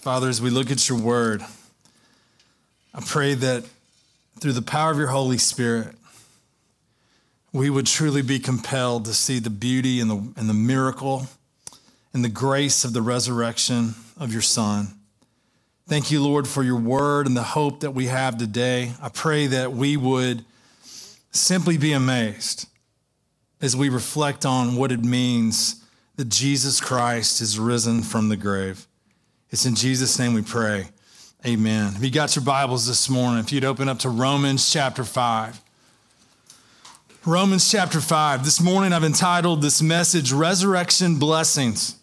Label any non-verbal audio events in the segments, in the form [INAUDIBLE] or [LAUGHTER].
Father, as we look at your word, I pray that through the power of your Holy Spirit, we would truly be compelled to see the beauty and the, and the miracle and the grace of the resurrection of your Son. Thank you, Lord, for your word and the hope that we have today. I pray that we would simply be amazed as we reflect on what it means that Jesus Christ is risen from the grave. It's in Jesus' name we pray. Amen. If you got your Bibles this morning, if you'd open up to Romans chapter 5. Romans chapter 5. This morning I've entitled this message Resurrection Blessings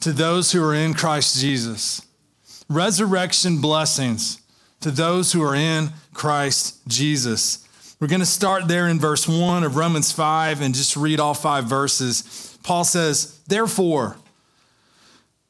to those who are in Christ Jesus. Resurrection blessings to those who are in Christ Jesus. We're going to start there in verse 1 of Romans 5 and just read all five verses. Paul says, Therefore,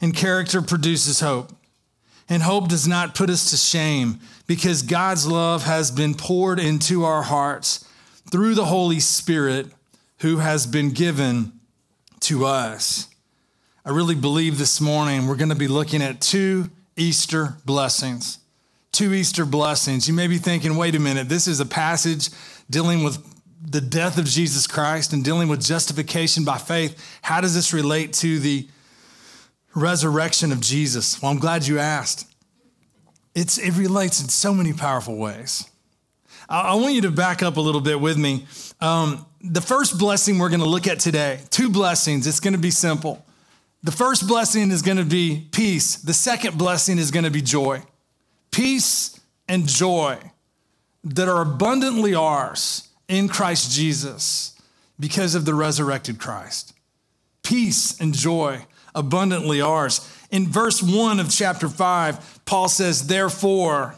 and character produces hope. And hope does not put us to shame because God's love has been poured into our hearts through the Holy Spirit who has been given to us. I really believe this morning we're going to be looking at two Easter blessings two Easter blessings. You may be thinking, wait a minute, this is a passage dealing with the death of Jesus Christ and dealing with justification by faith. How does this relate to the resurrection of Jesus? Well, I'm glad you asked. It's, it relates in so many powerful ways. I, I want you to back up a little bit with me. Um, the first blessing we're going to look at today, two blessings, it's going to be simple. The first blessing is going to be peace, the second blessing is going to be joy peace and joy that are abundantly ours in Christ Jesus because of the resurrected Christ. Peace and joy abundantly ours. In verse 1 of chapter 5, Paul says, Therefore,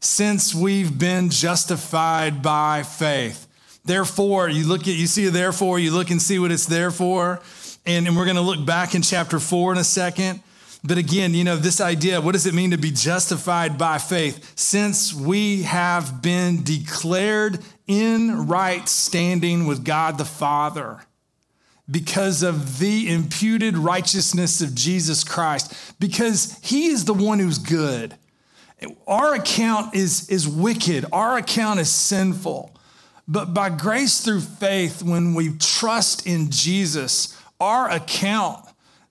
since we've been justified by faith. Therefore, you look at, you see therefore, you look and see what it's there for. And, and we're going to look back in chapter 4 in a second. But again, you know, this idea what does it mean to be justified by faith? Since we have been declared in right standing with God the Father because of the imputed righteousness of Jesus Christ, because He is the one who's good. Our account is, is wicked, our account is sinful. But by grace through faith, when we trust in Jesus, our account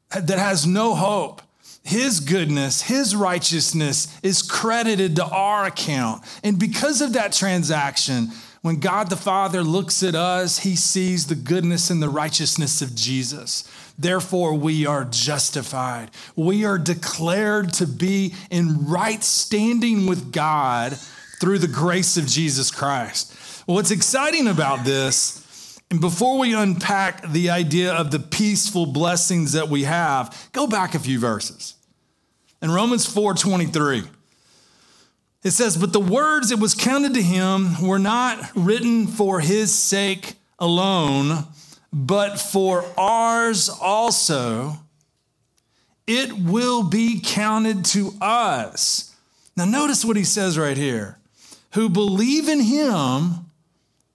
that has no hope his goodness, His righteousness is credited to our account. And because of that transaction, when God the Father looks at us, He sees the goodness and the righteousness of Jesus. Therefore, we are justified. We are declared to be in right standing with God through the grace of Jesus Christ. What's exciting about this, and before we unpack the idea of the peaceful blessings that we have, go back a few verses. In Romans 4 23, it says, But the words it was counted to him were not written for his sake alone, but for ours also. It will be counted to us. Now, notice what he says right here who believe in him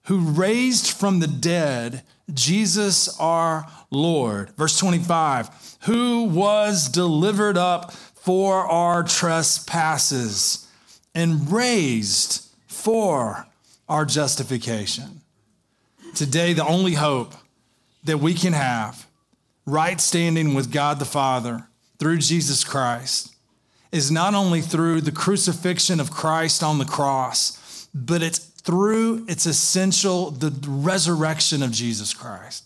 who raised from the dead Jesus our Lord. Verse 25, who was delivered up for our trespasses and raised for our justification. Today, the only hope that we can have, right standing with God the Father through Jesus Christ, is not only through the crucifixion of Christ on the cross, but it's through its essential, the resurrection of Jesus Christ.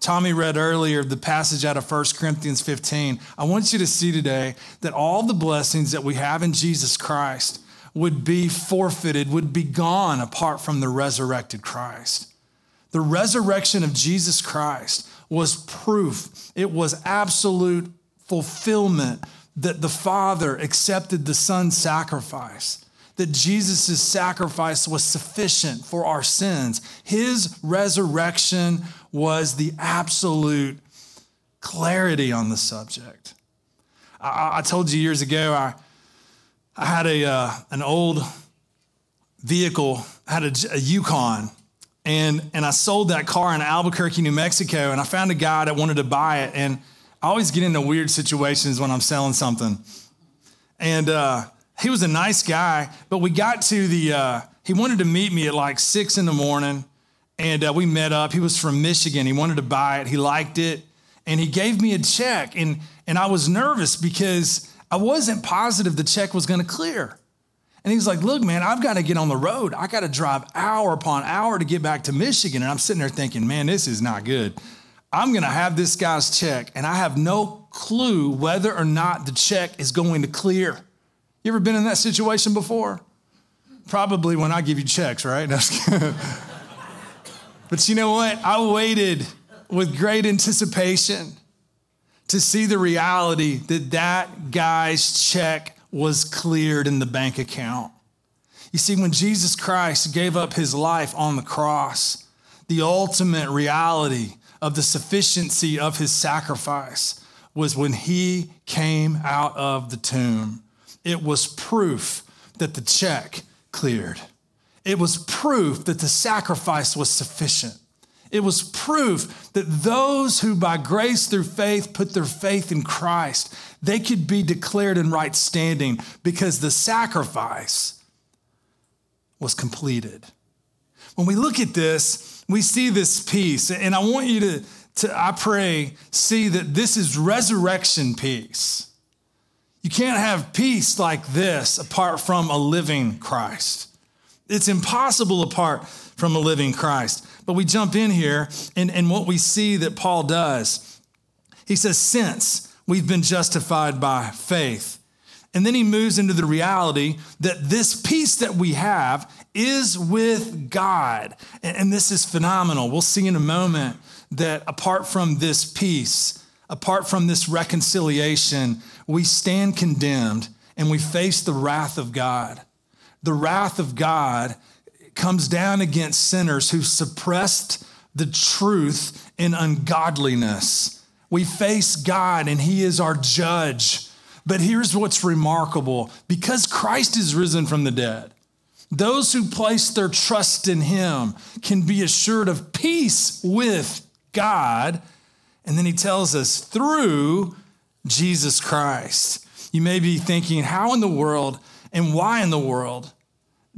Tommy read earlier the passage out of 1 Corinthians 15. I want you to see today that all the blessings that we have in Jesus Christ would be forfeited, would be gone apart from the resurrected Christ. The resurrection of Jesus Christ was proof, it was absolute fulfillment that the Father accepted the Son's sacrifice, that Jesus' sacrifice was sufficient for our sins. His resurrection was the absolute clarity on the subject. I, I told you years ago, I, I had a, uh, an old vehicle, I had a, a Yukon, and, and I sold that car in Albuquerque, New Mexico, and I found a guy that wanted to buy it. And I always get into weird situations when I'm selling something. And uh, he was a nice guy, but we got to the, uh, he wanted to meet me at like six in the morning, and uh, we met up. He was from Michigan. He wanted to buy it, he liked it, and he gave me a check. And, and I was nervous because I wasn't positive the check was going to clear. And he's like, Look, man, I've got to get on the road. I got to drive hour upon hour to get back to Michigan. And I'm sitting there thinking, Man, this is not good. I'm going to have this guy's check, and I have no clue whether or not the check is going to clear. You ever been in that situation before? Probably when I give you checks, right? [LAUGHS] but you know what? I waited with great anticipation to see the reality that that guy's check was cleared in the bank account. You see, when Jesus Christ gave up his life on the cross, the ultimate reality of the sufficiency of his sacrifice was when he came out of the tomb. It was proof that the check cleared. It was proof that the sacrifice was sufficient. It was proof that those who by grace through faith put their faith in Christ, they could be declared in right standing because the sacrifice was completed. When we look at this, we see this peace, and I want you to, to I pray, see that this is resurrection peace. You can't have peace like this apart from a living Christ. It's impossible apart from a living Christ. But we jump in here, and, and what we see that Paul does, he says, Since we've been justified by faith. And then he moves into the reality that this peace that we have is with God. And, and this is phenomenal. We'll see in a moment that apart from this peace, apart from this reconciliation, we stand condemned and we face the wrath of God. The wrath of God comes down against sinners who suppressed the truth in ungodliness. We face God and He is our judge. But here's what's remarkable because Christ is risen from the dead, those who place their trust in Him can be assured of peace with God. And then He tells us through Jesus Christ. You may be thinking, how in the world and why in the world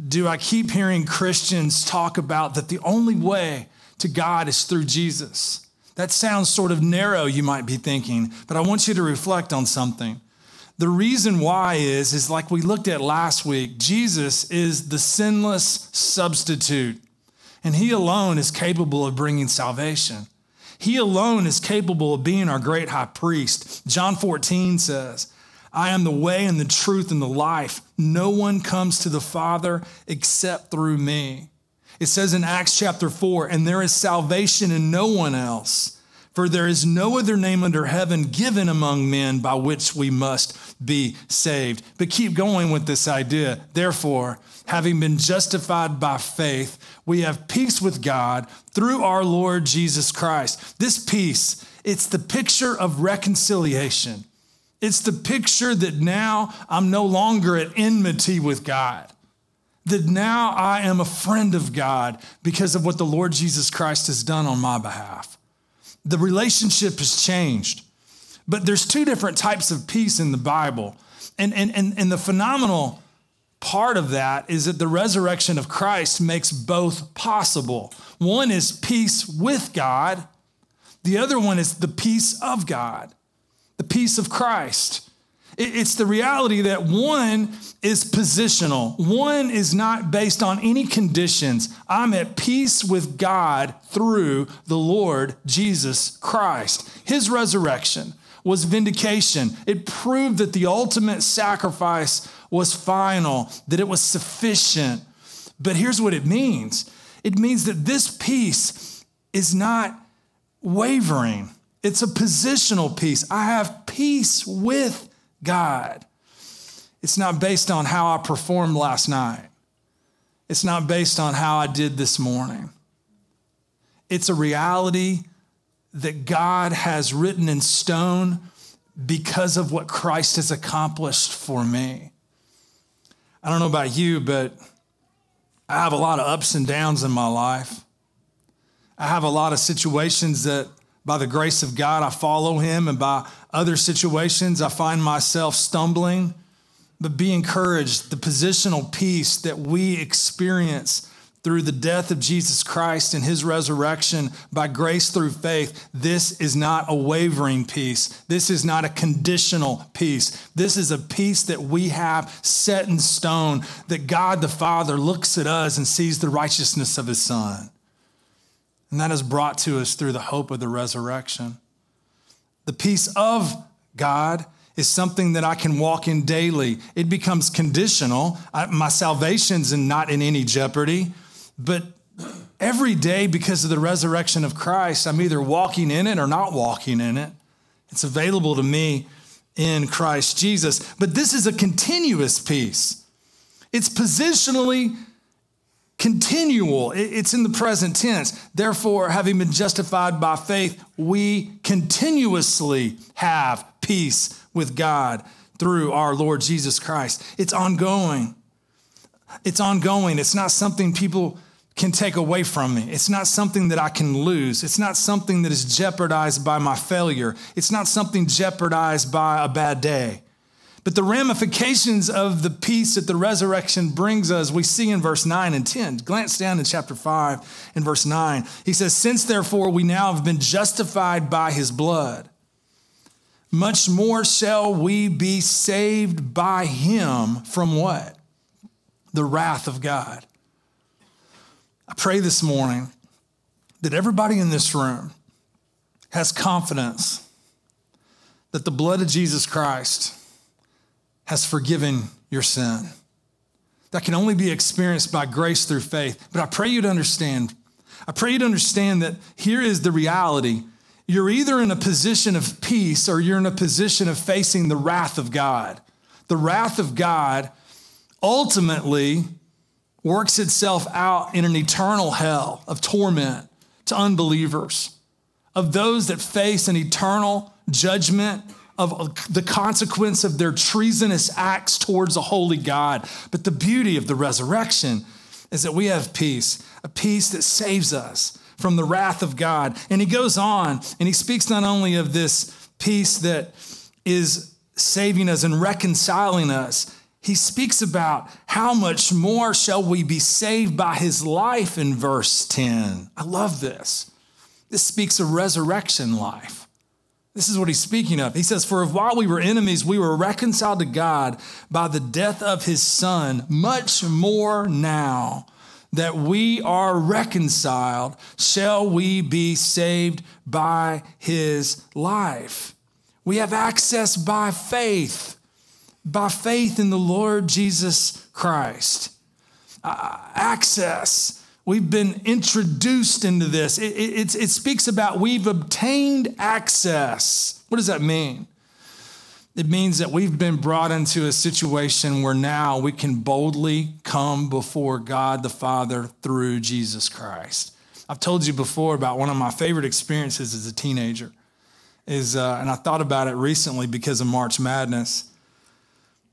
do I keep hearing Christians talk about that the only way to God is through Jesus? That sounds sort of narrow, you might be thinking, but I want you to reflect on something. The reason why is, is like we looked at last week, Jesus is the sinless substitute, and he alone is capable of bringing salvation. He alone is capable of being our great high priest. John 14 says, I am the way and the truth and the life. No one comes to the Father except through me. It says in Acts chapter 4, and there is salvation in no one else, for there is no other name under heaven given among men by which we must be saved. But keep going with this idea. Therefore, having been justified by faith, we have peace with God through our Lord Jesus Christ. This peace, it's the picture of reconciliation. It's the picture that now I'm no longer at enmity with God, that now I am a friend of God because of what the Lord Jesus Christ has done on my behalf. The relationship has changed. But there's two different types of peace in the Bible. And, and, and, and the phenomenal part of that is that the resurrection of Christ makes both possible. One is peace with God, the other one is the peace of God the peace of Christ. It's the reality that one is positional, one is not based on any conditions. I'm at peace with God through the Lord Jesus Christ. His resurrection was vindication, it proved that the ultimate sacrifice was final, that it was sufficient. But here's what it means it means that this peace is not wavering. It's a positional peace. I have peace with God. It's not based on how I performed last night. It's not based on how I did this morning. It's a reality that God has written in stone because of what Christ has accomplished for me. I don't know about you, but I have a lot of ups and downs in my life. I have a lot of situations that, by the grace of God, I follow Him, and by other situations, I find myself stumbling. But be encouraged. The positional peace that we experience through the death of Jesus Christ and his resurrection by grace through faith, this is not a wavering peace. This is not a conditional peace. This is a peace that we have set in stone, that God the Father looks at us and sees the righteousness of his Son. And that is brought to us through the hope of the resurrection. The peace of God is something that I can walk in daily. It becomes conditional. I, my salvation's not in any jeopardy. But every day, because of the resurrection of Christ, I'm either walking in it or not walking in it. It's available to me in Christ Jesus. But this is a continuous peace, it's positionally continual. It's in the present tense. Therefore, having been justified by faith, we continuously have peace with God through our Lord Jesus Christ. It's ongoing. It's ongoing. It's not something people can take away from me. It's not something that I can lose. It's not something that is jeopardized by my failure. It's not something jeopardized by a bad day. But the ramifications of the peace that the resurrection brings us, we see in verse 9 and 10. Glance down in chapter 5 in verse 9. He says, Since therefore we now have been justified by his blood, much more shall we be saved by him from what? The wrath of God. I pray this morning that everybody in this room has confidence that the blood of Jesus Christ has forgiven your sin. That can only be experienced by grace through faith. But I pray you to understand. I pray you to understand that here is the reality. You're either in a position of peace or you're in a position of facing the wrath of God. The wrath of God ultimately works itself out in an eternal hell of torment to unbelievers, of those that face an eternal judgment of the consequence of their treasonous acts towards a holy God. But the beauty of the resurrection is that we have peace, a peace that saves us from the wrath of God. And he goes on and he speaks not only of this peace that is saving us and reconciling us, he speaks about how much more shall we be saved by his life in verse 10. I love this. This speaks of resurrection life. This is what he's speaking of. He says, For if while we were enemies, we were reconciled to God by the death of his son, much more now that we are reconciled, shall we be saved by his life. We have access by faith by faith in the Lord Jesus Christ. Uh, access. We've been introduced into this. It, it, it speaks about we've obtained access. What does that mean? It means that we've been brought into a situation where now we can boldly come before God the Father through Jesus Christ. I've told you before about one of my favorite experiences as a teenager. Is uh, and I thought about it recently because of March Madness.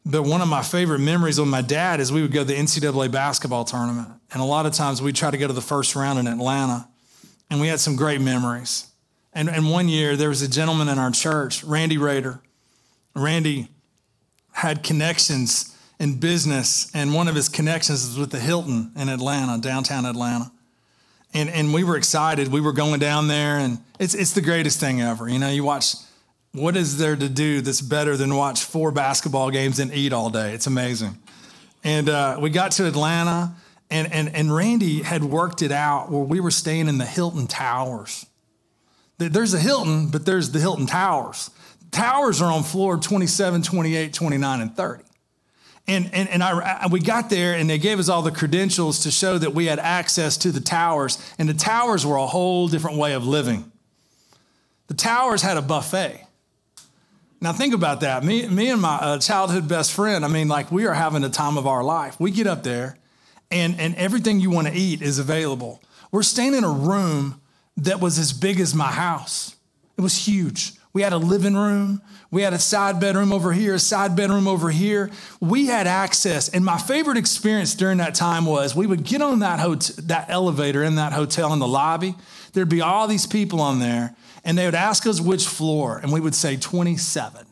But one of my favorite memories with my dad is we would go to the NCAA basketball tournament. And a lot of times we'd try to go to the first round in Atlanta. And we had some great memories. And, and one year there was a gentleman in our church, Randy Rader. Randy had connections in business, and one of his connections was with the Hilton in Atlanta, downtown Atlanta. And, and we were excited. We were going down there, and it's, it's the greatest thing ever. You know, you watch what is there to do that's better than watch four basketball games and eat all day? It's amazing. And uh, we got to Atlanta, and, and, and Randy had worked it out where we were staying in the Hilton Towers. There's a Hilton, but there's the Hilton Towers. Towers are on floor 27, 28, 29, and 30. And, and, and I, we got there and they gave us all the credentials to show that we had access to the towers. And the towers were a whole different way of living. The towers had a buffet. Now think about that. Me, me and my uh, childhood best friend. I mean, like we are having a time of our life. We get up there, and and everything you want to eat is available. We're staying in a room that was as big as my house. It was huge. We had a living room. We had a side bedroom over here, a side bedroom over here. We had access. And my favorite experience during that time was we would get on that, hotel, that elevator in that hotel in the lobby. There'd be all these people on there and they would ask us which floor, and we would say 27.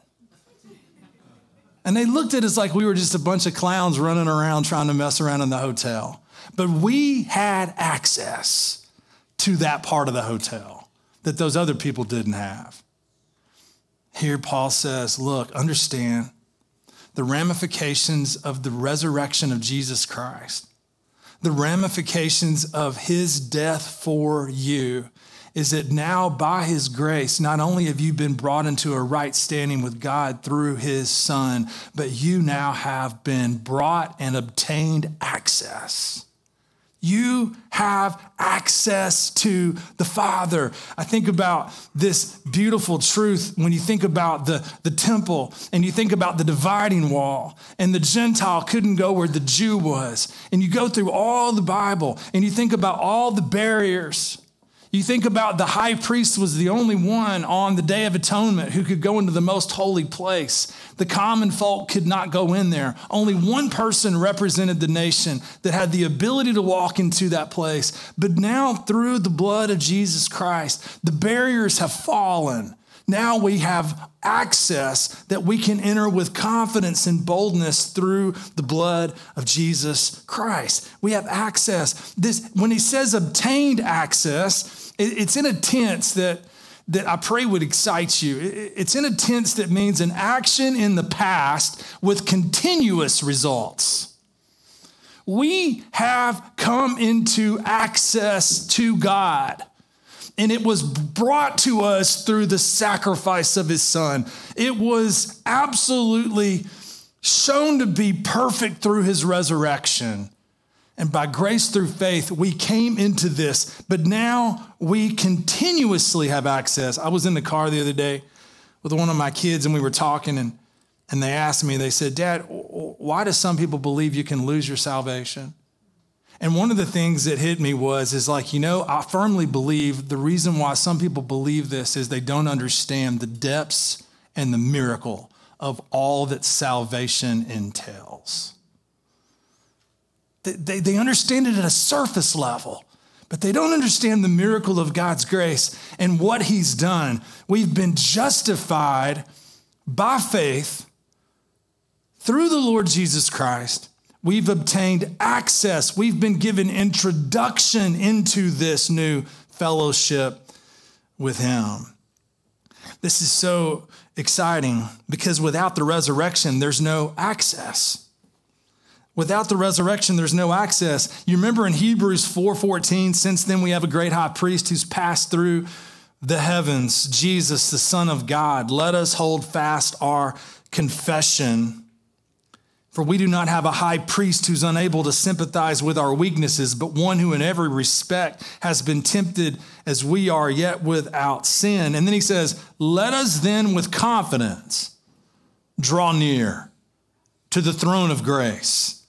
And they looked at us like we were just a bunch of clowns running around trying to mess around in the hotel. But we had access to that part of the hotel that those other people didn't have. Here, Paul says, Look, understand the ramifications of the resurrection of Jesus Christ, the ramifications of his death for you is that now by his grace, not only have you been brought into a right standing with God through his son, but you now have been brought and obtained access. You have access to the Father. I think about this beautiful truth when you think about the, the temple and you think about the dividing wall, and the Gentile couldn't go where the Jew was. And you go through all the Bible and you think about all the barriers you think about the high priest was the only one on the Day of Atonement who could go into the most holy place. The common folk could not go in there. Only one person represented the nation that had the ability to walk into that place. But now, through the blood of Jesus Christ, the barriers have fallen. Now we have access that we can enter with confidence and boldness through the blood of Jesus Christ. We have access. This when he says obtained access, it's in a tense that, that I pray would excite you. It's in a tense that means an action in the past with continuous results. We have come into access to God and it was brought to us through the sacrifice of his son. It was absolutely shown to be perfect through his resurrection. And by grace through faith, we came into this, but now we continuously have access. I was in the car the other day with one of my kids, and we were talking, and, and they asked me, they said, Dad, why do some people believe you can lose your salvation? And one of the things that hit me was, is like, you know, I firmly believe the reason why some people believe this is they don't understand the depths and the miracle of all that salvation entails. They, they understand it at a surface level, but they don't understand the miracle of God's grace and what He's done. We've been justified by faith through the Lord Jesus Christ. We've obtained access. We've been given introduction into this new fellowship with Him. This is so exciting because without the resurrection, there's no access. Without the resurrection, there's no access. You remember in Hebrews 4:14, since then we have a great high priest who's passed through the heavens, Jesus, the Son of God. Let us hold fast our confession. For we do not have a high priest who's unable to sympathize with our weaknesses, but one who in every respect has been tempted as we are, yet without sin. And then he says, Let us then with confidence draw near to the throne of grace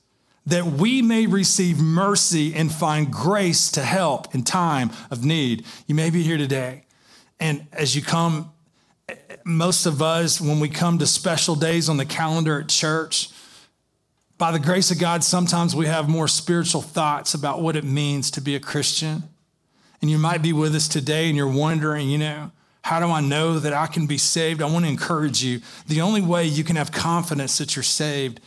that we may receive mercy and find grace to help in time of need. You may be here today, and as you come, most of us, when we come to special days on the calendar at church, by the grace of God, sometimes we have more spiritual thoughts about what it means to be a Christian. And you might be with us today and you're wondering, you know, how do I know that I can be saved? I want to encourage you. The only way you can have confidence that you're saved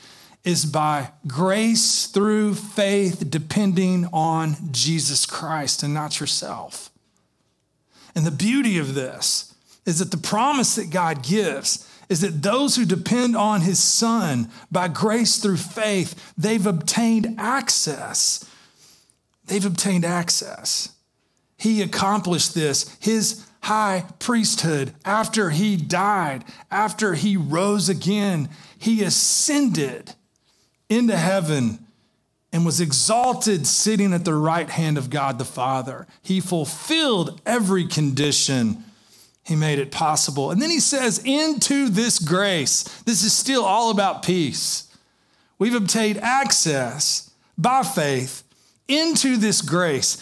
is by grace through faith, depending on Jesus Christ and not yourself. And the beauty of this is that the promise that God gives is that those who depend on his son by grace through faith, they've obtained access. They've obtained access. He accomplished this, his high priesthood, after he died, after he rose again, he ascended into heaven and was exalted, sitting at the right hand of God the Father. He fulfilled every condition He made it possible. And then he says, into this grace. This is still all about peace. We've obtained access by faith into this grace.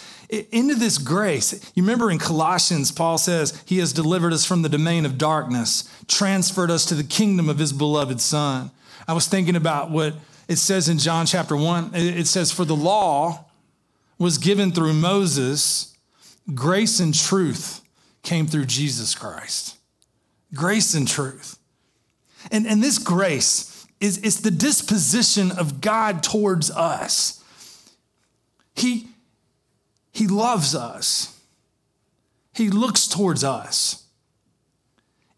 Into this grace. You remember in Colossians, Paul says, He has delivered us from the domain of darkness, transferred us to the kingdom of His beloved Son. I was thinking about what it says in John chapter 1. It says, For the law was given through Moses, grace and truth came through Jesus Christ. Grace and truth. And, and this grace is, is the disposition of God towards us. He, he loves us, He looks towards us.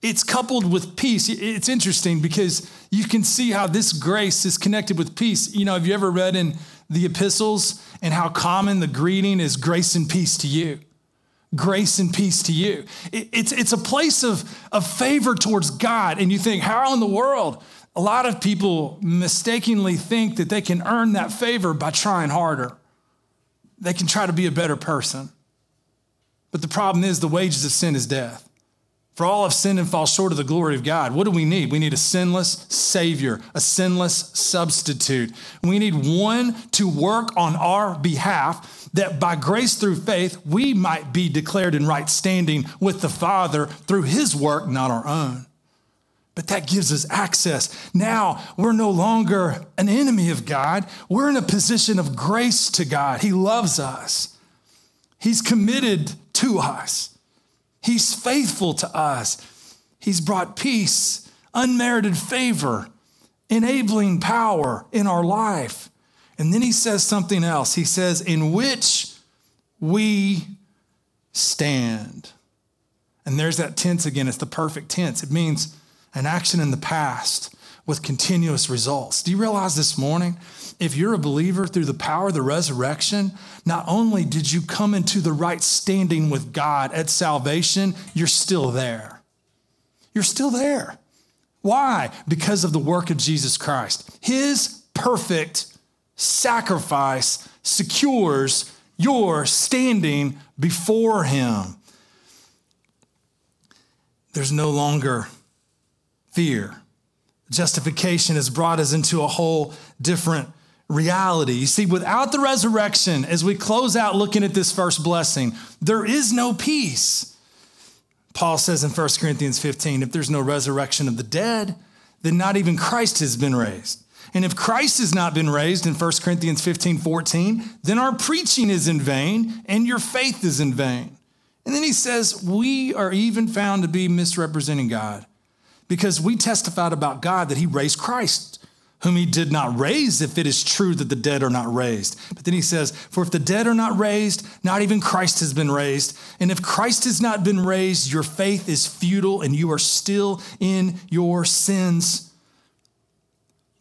It's coupled with peace. It's interesting because you can see how this grace is connected with peace. You know, have you ever read in the epistles and how common the greeting is grace and peace to you? grace and peace to you. It's, it's a place of, of favor towards God. And you think, how in the world? A lot of people mistakenly think that they can earn that favor by trying harder. They can try to be a better person. But the problem is, the wages of sin is death. For all have sinned and fall short of the glory of God. What do we need? We need a sinless Savior, a sinless substitute. We need one to work on our behalf that by grace through faith, we might be declared in right standing with the Father through His work, not our own. But that gives us access. Now we're no longer an enemy of God. We're in a position of grace to God. He loves us, He's committed to us. He's faithful to us. He's brought peace, unmerited favor, enabling power in our life. And then he says something else. He says, in which we stand. And there's that tense again. It's the perfect tense. It means an action in the past with continuous results. Do you realize this morning if you're a believer through the power of the resurrection, not only did you come into the right standing with God at salvation, you're still there. You're still there. Why? Because of the work of Jesus Christ. His perfect sacrifice secures your standing before Him. There's no longer fear. Justification has brought us into a whole different reality. You see, without the resurrection, as we close out looking at this first blessing, there is no peace. Paul says in 1 Corinthians 15 if there's no resurrection of the dead, then not even Christ has been raised. And if Christ has not been raised in 1 Corinthians 15 14, then our preaching is in vain and your faith is in vain. And then he says, We are even found to be misrepresenting God because we testified about God that he raised Christ whom he did not raise, if it is true that the dead are not raised. But then he says, For if the dead are not raised, not even Christ has been raised. And if Christ has not been raised, your faith is futile and you are still in your sins.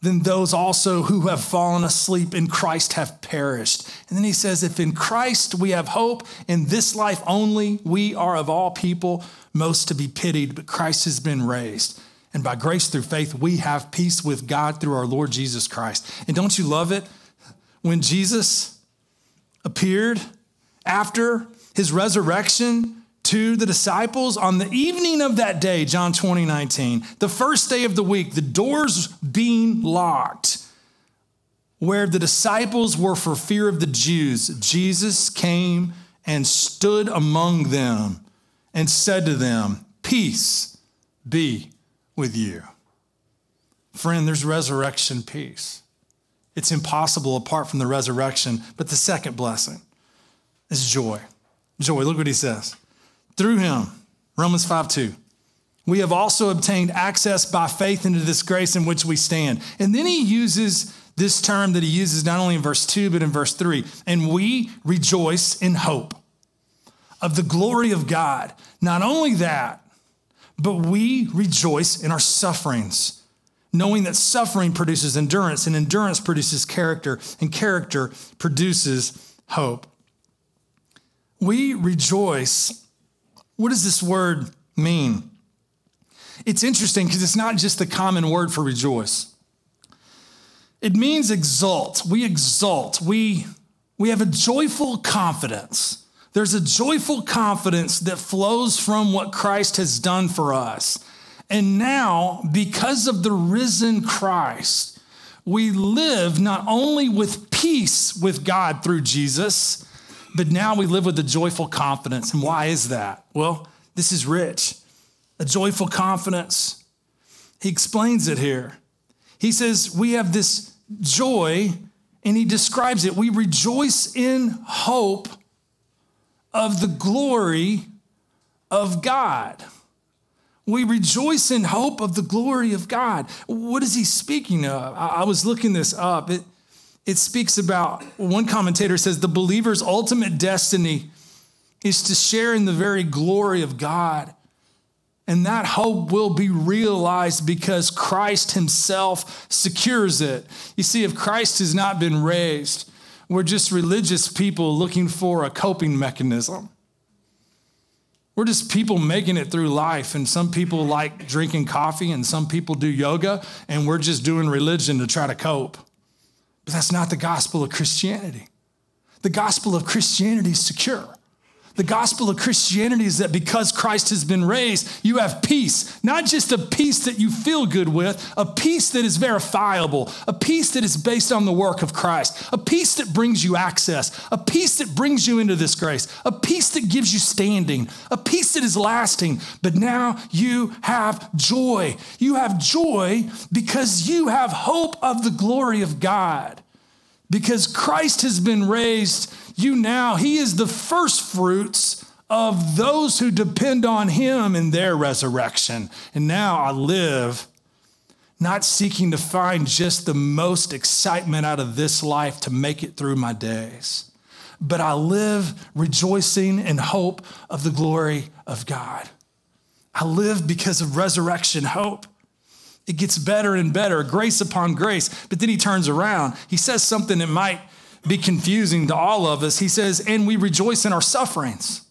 Then those also who have fallen asleep in Christ have perished. And then he says, If in Christ we have hope in this life only, we are of all people most to be pitied, but Christ has been raised. And by grace through faith, we have peace with God through our Lord Jesus Christ. And don't you love it? When Jesus appeared after his resurrection to the disciples on the evening of that day, John 20, 19, the first day of the week, the doors being locked, where the disciples were for fear of the Jews, Jesus came and stood among them and said to them, Peace be with you. Friend, there's resurrection peace. It's impossible apart from the resurrection. But the second blessing is joy. Joy. Look what he says. Through him, Romans 5 2, we have also obtained access by faith into this grace in which we stand. And then he uses this term that he uses not only in verse 2, but in verse 3. And we rejoice in hope of the glory of God. Not only that, but we rejoice in our sufferings, knowing that suffering produces endurance, and endurance produces character, and character produces hope. We rejoice. What does this word mean? It's interesting because it's not just the common word for rejoice. It means exult. We exult. We, we have a joyful confidence There's a joyful confidence that flows from what Christ has done for us. And now, because of the risen Christ, we live not only with peace with God through Jesus, but now we live with a joyful confidence. And why is that? Well, this is rich. A joyful confidence. He explains it here. He says, We have this joy, and he describes it. We rejoice in hope of the glory of God. We rejoice in hope of the glory of God. What is he speaking of? I was looking this up. It, it speaks about, one commentator says, the believer's ultimate destiny is to share in the very glory of God. And that hope will be realized because Christ himself secures it. You see, if Christ has not been raised, we're just religious people looking for a coping mechanism. We're just people making it through life, and some people like drinking coffee, and some people do yoga, and we're just doing religion to try to cope. But that's not the gospel of Christianity. The gospel of Christianity is secure. The gospel of Christianity is that because Christ has been raised, you have peace. Not just a peace that you feel good with, a peace that is verifiable, a peace that is based on the work of Christ, a peace that brings you access, a peace that brings you into this grace, a peace that gives you standing, a peace that is lasting. But now you have joy. You have joy because you have hope of the glory of God. Because Christ has been raised you now, He is the first fruits of those who depend on Him in their resurrection. And now I live not seeking to find just the most excitement out of this life to make it through my days, but I live rejoicing in hope of the glory of God. I live because of resurrection hope. It gets better and better, grace upon grace. But then he turns around. He says something that might be confusing to all of us. He says, and we rejoice in our sufferings.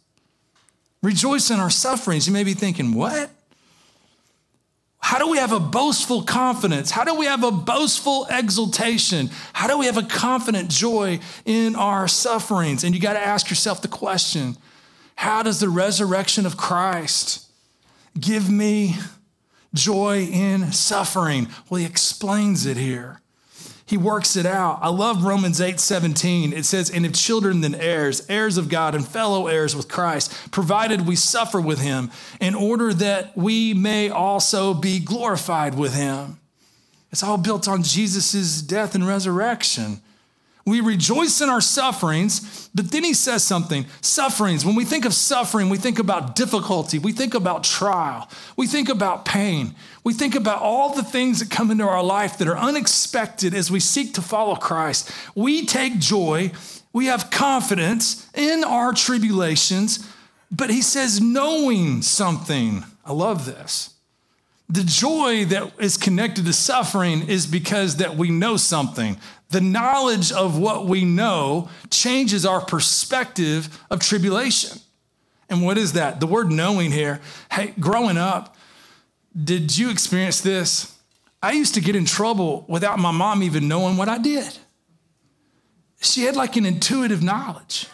Rejoice in our sufferings. You may be thinking, what? How do we have a boastful confidence? How do we have a boastful exultation? How do we have a confident joy in our sufferings? And you got to ask yourself the question how does the resurrection of Christ give me joy in suffering? Well, he explains it here. He works it out. I love Romans 8 17. It says, And if children, then heirs, heirs of God and fellow heirs with Christ, provided we suffer with him, in order that we may also be glorified with him. It's all built on Jesus' death and resurrection. We rejoice in our sufferings, but then he says something sufferings. When we think of suffering, we think about difficulty, we think about trial, we think about pain, we think about all the things that come into our life that are unexpected as we seek to follow Christ. We take joy, we have confidence in our tribulations, but he says, knowing something. I love this. The joy that is connected to suffering is because that we know something. The knowledge of what we know changes our perspective of tribulation. And what is that? The word knowing here. Hey, growing up, did you experience this? I used to get in trouble without my mom even knowing what I did. She had like an intuitive knowledge.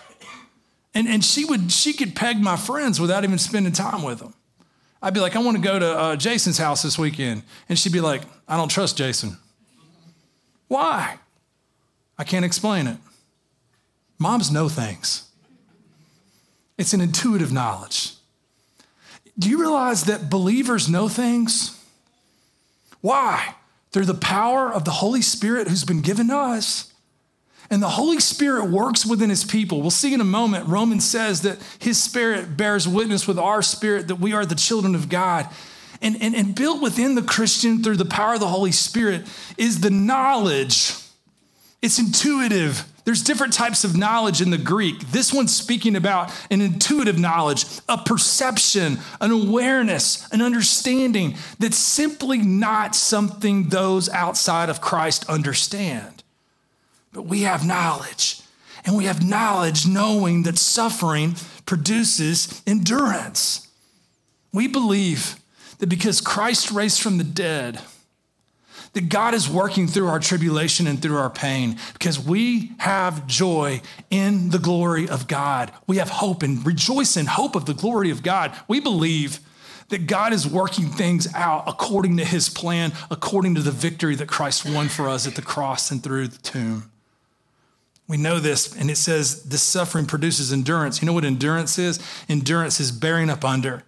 And, and she would she could peg my friends without even spending time with them. I'd be like, I want to go to uh, Jason's house this weekend. And she'd be like, I don't trust Jason. Why? I can't explain it. Moms know things, it's an intuitive knowledge. Do you realize that believers know things? Why? Through the power of the Holy Spirit who's been given to us. And the Holy Spirit works within his people. We'll see in a moment, Romans says that his spirit bears witness with our spirit that we are the children of God. And, and, and built within the Christian through the power of the Holy Spirit is the knowledge. It's intuitive. There's different types of knowledge in the Greek. This one's speaking about an intuitive knowledge, a perception, an awareness, an understanding that's simply not something those outside of Christ understand. But we have knowledge. And we have knowledge knowing that suffering produces endurance. We believe that because Christ raised from the dead, that God is working through our tribulation and through our pain because we have joy in the glory of God. We have hope and rejoice in hope of the glory of God. We believe that God is working things out according to his plan, according to the victory that Christ won for us at the cross and through the tomb. We know this, and it says this suffering produces endurance. You know what endurance is? Endurance is bearing up under,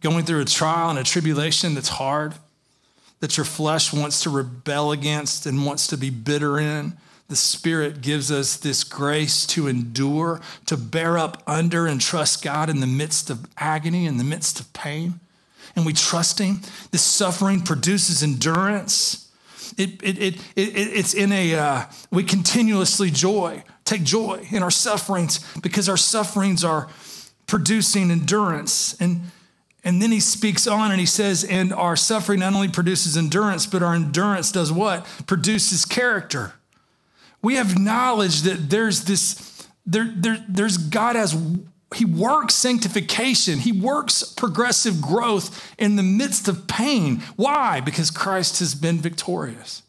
going through a trial and a tribulation that's hard that your flesh wants to rebel against and wants to be bitter in. The Spirit gives us this grace to endure, to bear up under and trust God in the midst of agony, in the midst of pain. And we trust Him. This suffering produces endurance. It, it, it, it it's in a, uh, we continuously joy, take joy in our sufferings because our sufferings are producing endurance. And and then he speaks on and he says, and our suffering not only produces endurance, but our endurance does what? Produces character. We have knowledge that there's this, there, there, there's God has, he works sanctification, he works progressive growth in the midst of pain. Why? Because Christ has been victorious.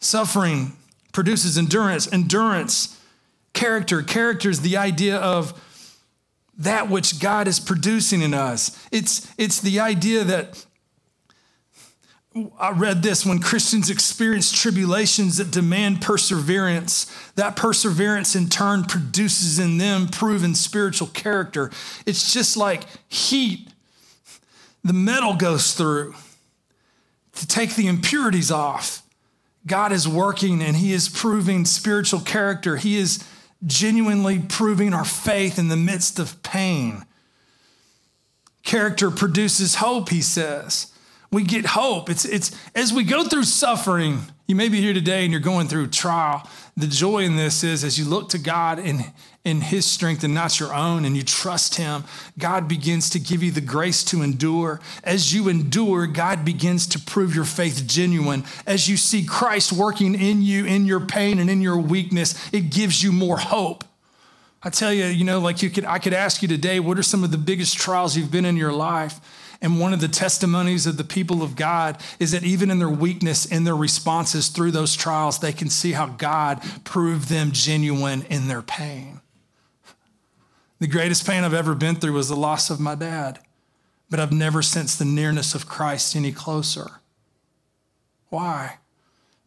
Suffering produces endurance, endurance, character. Character is the idea of that which God is producing in us. It's, it's the idea that I read this when Christians experience tribulations that demand perseverance, that perseverance in turn produces in them proven spiritual character. It's just like heat. The metal goes through to take the impurities off. God is working and He is proving spiritual character. He is genuinely proving our faith in the midst of pain. Character produces hope, he says. We get hope. It's, it's as we go through suffering, you may be here today and you're going through trial. The joy in this is as you look to God in, in His strength and not your own, and you trust Him, God begins to give you the grace to endure. As you endure, God begins to prove your faith genuine. As you see Christ working in you, in your pain and in your weakness, it gives you more hope. I tell you, you know, like you could, I could ask you today, what are some of the biggest trials you've been in your life? And one of the testimonies of the people of God is that even in their weakness, in their responses through those trials, they can see how God proved them genuine in their pain. The greatest pain I've ever been through was the loss of my dad, but I've never sensed the nearness of Christ any closer. Why?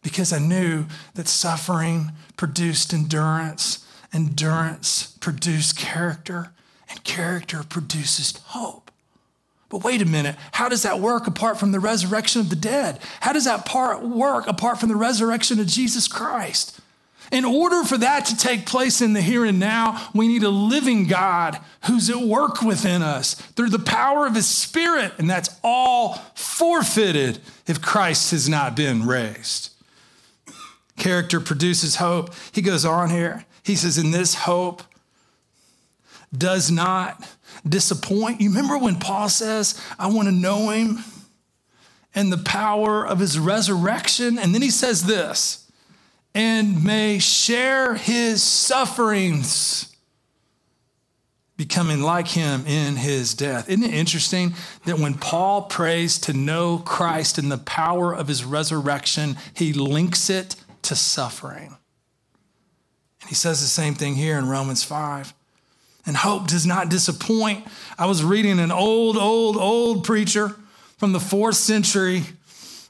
Because I knew that suffering produced endurance, endurance produced character, and character produces hope. But wait a minute, how does that work apart from the resurrection of the dead? How does that part work apart from the resurrection of Jesus Christ? In order for that to take place in the here and now, we need a living God who's at work within us through the power of his spirit, and that's all forfeited if Christ has not been raised. Character produces hope. He goes on here. He says, In this hope does not disappoint. You remember when Paul says, I want to know him and the power of his resurrection? And then he says this, and may share his sufferings, becoming like him in his death. Isn't it interesting that when Paul prays to know Christ and the power of his resurrection, he links it to suffering? And he says the same thing here in Romans 5 and hope does not disappoint. I was reading an old, old, old preacher from the fourth century,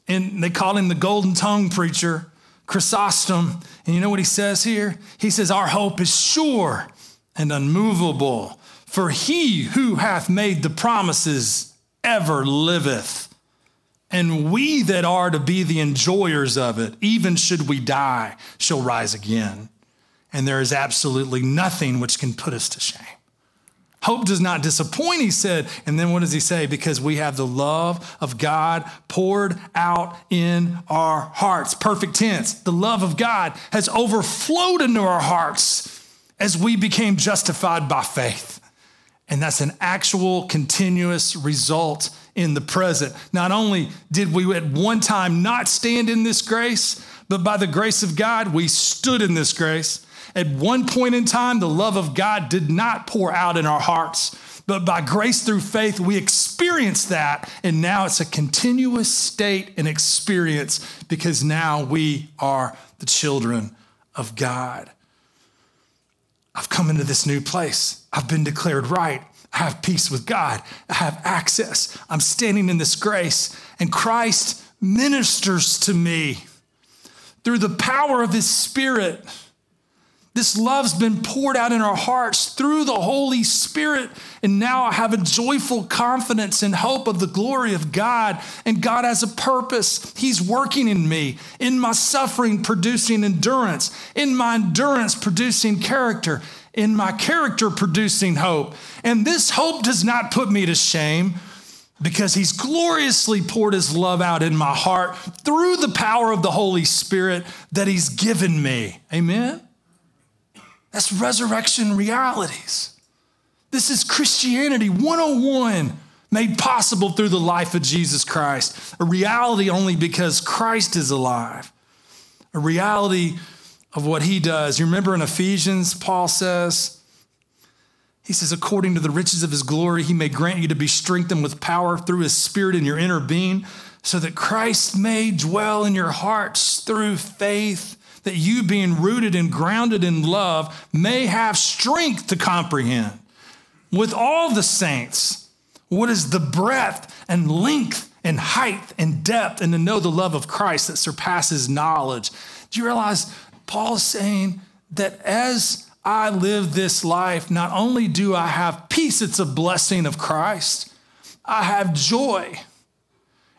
and they called him the golden tongue preacher, Chrysostom. And you know what he says here? He says, Our hope is sure and unmovable, for he who hath made the promises ever liveth. And we that are to be the enjoyers of it, even should we die, shall rise again and there is absolutely nothing which can put us to shame. Hope does not disappoint, he said. And then what does he say? Because we have the love of God poured out in our hearts. Perfect tense. The love of God has overflowed into our hearts as we became justified by faith. And that's an actual continuous result in the present. Not only did we at one time not stand in this grace, but by the grace of God, we stood in this grace. At one point in time, the love of God did not pour out in our hearts, But by grace through faith, we experience that. And now it's a continuous state and experience because now we are the children of God. I've come into this new place. I've been declared right. I have peace with God. I have access. I'm standing in this grace, and Christ ministers to me through the power of his Spirit. This love's been poured out in our hearts through the Holy Spirit. And now I have a joyful confidence and hope of the glory of God. And God has a purpose. He's working in me, in my suffering, producing endurance, in my endurance, producing character, in my character, producing hope. And this hope does not put me to shame because he's gloriously poured his love out in my heart through the power of the Holy Spirit that he's given me. Amen? That's resurrection realities. This is Christianity 101 made possible through the life of Jesus Christ. A reality only because Christ is alive. A reality of what he does. You remember in Ephesians, Paul says, he says, according to the riches of his glory, he may grant you to be strengthened with power through his spirit in your inner being, so that Christ may dwell in your hearts through faith that you, being rooted and grounded in love, may have strength to comprehend with all the saints what is the breadth and length and height and depth, and to know the love of Christ that surpasses knowledge. Do you realize Paul's saying that as I live this life, not only do I have peace, it's a blessing of Christ, I have joy.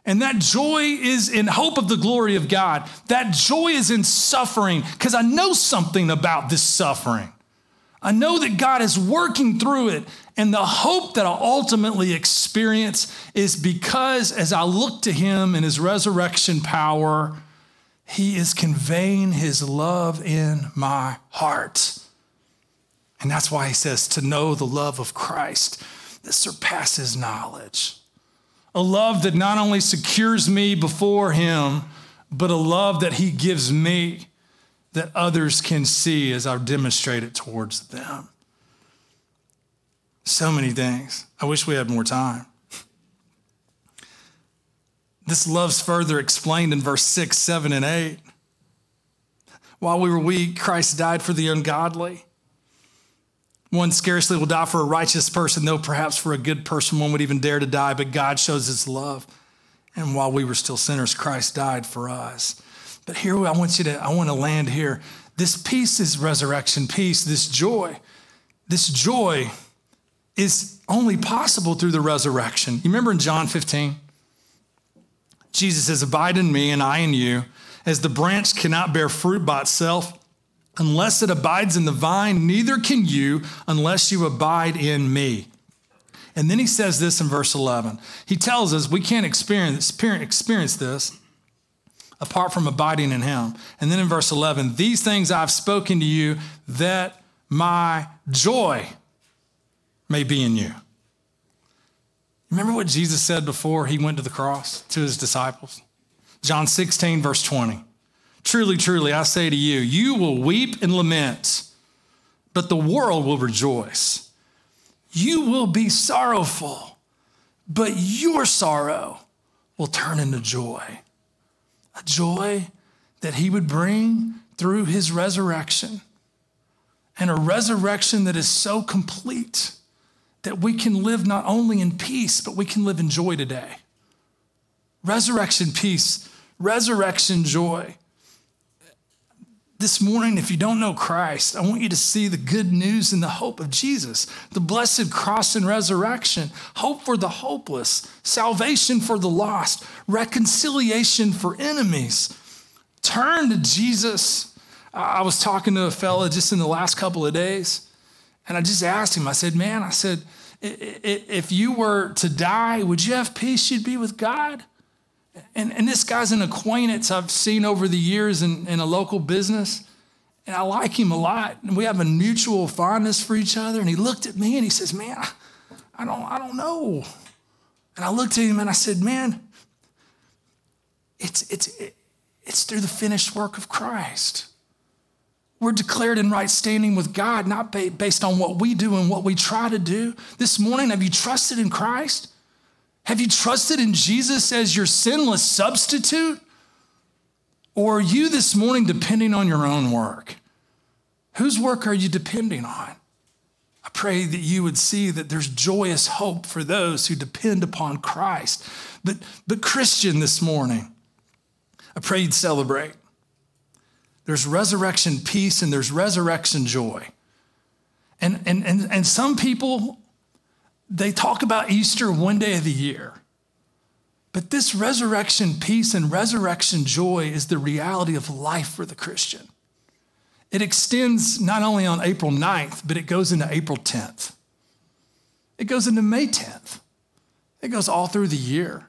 And that joy is in hope of the glory of God. That joy is in suffering because I know something about this suffering. I know that God is working through it. And the hope that I'll ultimately experience is because as I look to Him and His resurrection power, He is conveying His love in my heart. And that's why He says to know the love of Christ that surpasses knowledge a love that not only secures me before Him, but a love that He gives me that others can see as I demonstrate it towards them. So many things. I wish we had more time. This love's further explained in verse 6, 7, and 8. While we were weak, Christ died for the ungodly. One scarcely will die for a righteous person, though perhaps for a good person one would even dare to die, but God shows his love. And while we were still sinners, Christ died for us. But here I want you to, I want to land here. This peace is resurrection peace, this joy. This joy is only possible through the resurrection. You remember in John 15? Jesus says, Abide in me and I in you, as the branch cannot bear fruit by itself Unless it abides in the vine, neither can you unless you abide in me. And then he says this in verse 11. He tells us we can't experience, experience this apart from abiding in him. And then in verse 11, these things I've spoken to you that my joy may be in you. Remember what Jesus said before he went to the cross to his disciples? John 16, verse 20. Truly, truly, I say to you, you will weep and lament, but the world will rejoice. You will be sorrowful, but your sorrow will turn into joy. A joy that he would bring through his resurrection. And a resurrection that is so complete that we can live not only in peace, but we can live in joy today. Resurrection peace, resurrection joy this morning, if you don't know Christ, I want you to see the good news and the hope of Jesus, the blessed cross and resurrection, hope for the hopeless, salvation for the lost, reconciliation for enemies. Turn to Jesus. I was talking to a fella just in the last couple of days, and I just asked him, I said, Man, I said, if you were to die, would you have peace? You'd be with God? And, and this guy's an acquaintance I've seen over the years in, in a local business. And I like him a lot. And we have a mutual fondness for each other. And he looked at me and he says, Man, I don't, I don't know. And I looked at him and I said, Man, it's, it's, it's through the finished work of Christ. We're declared in right standing with God, not based on what we do and what we try to do. This morning, have you trusted in Christ? Have you trusted in Jesus as your sinless substitute? Or are you this morning depending on your own work? Whose work are you depending on? I pray that you would see that there's joyous hope for those who depend upon Christ. But, but Christian, this morning, I pray you'd celebrate. There's resurrection peace and there's resurrection joy. And, and, and, and some people, they talk about Easter one day of the year. But this resurrection peace and resurrection joy is the reality of life for the Christian. It extends not only on April 9th, but it goes into April 10th. It goes into May 10th. It goes all through the year.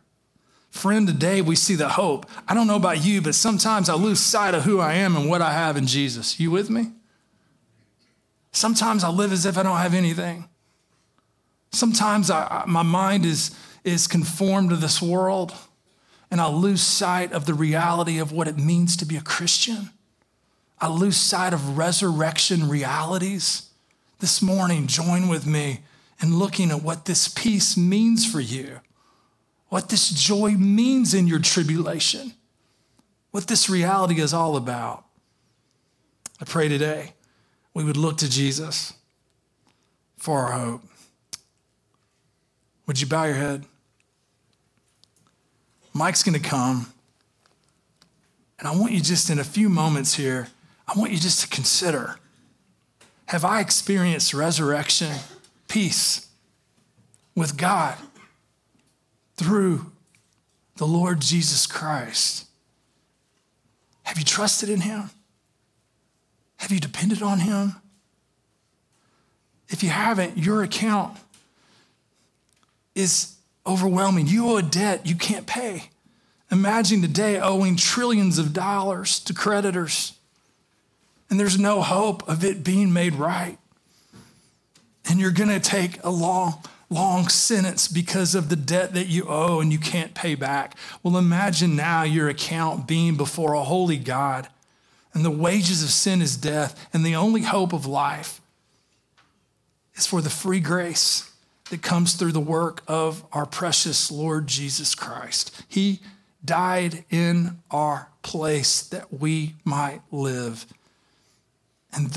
Friend, today we see the hope. I don't know about you, but sometimes I lose sight of who I am and what I have in Jesus. You with me? Sometimes I live as if I don't have anything. Sometimes I, my mind is, is conformed to this world, and I lose sight of the reality of what it means to be a Christian. I lose sight of resurrection realities. This morning, join with me in looking at what this peace means for you, what this joy means in your tribulation, what this reality is all about. I pray today we would look to Jesus for our hope. Would you bow your head? Mike's going to come. And I want you just in a few moments here I want you just to consider have I experienced resurrection, peace with God through the Lord Jesus Christ? Have you trusted in Him? Have you depended on Him? If you haven't, your account is overwhelming. You owe a debt you can't pay. Imagine today owing trillions of dollars to creditors and there's no hope of it being made right. And you're going to take a long, long sentence because of the debt that you owe and you can't pay back. Well, imagine now your account being before a holy God, and the wages of sin is death, and the only hope of life is for the free grace that comes through the work of our precious Lord Jesus Christ. He died in our place that we might live. And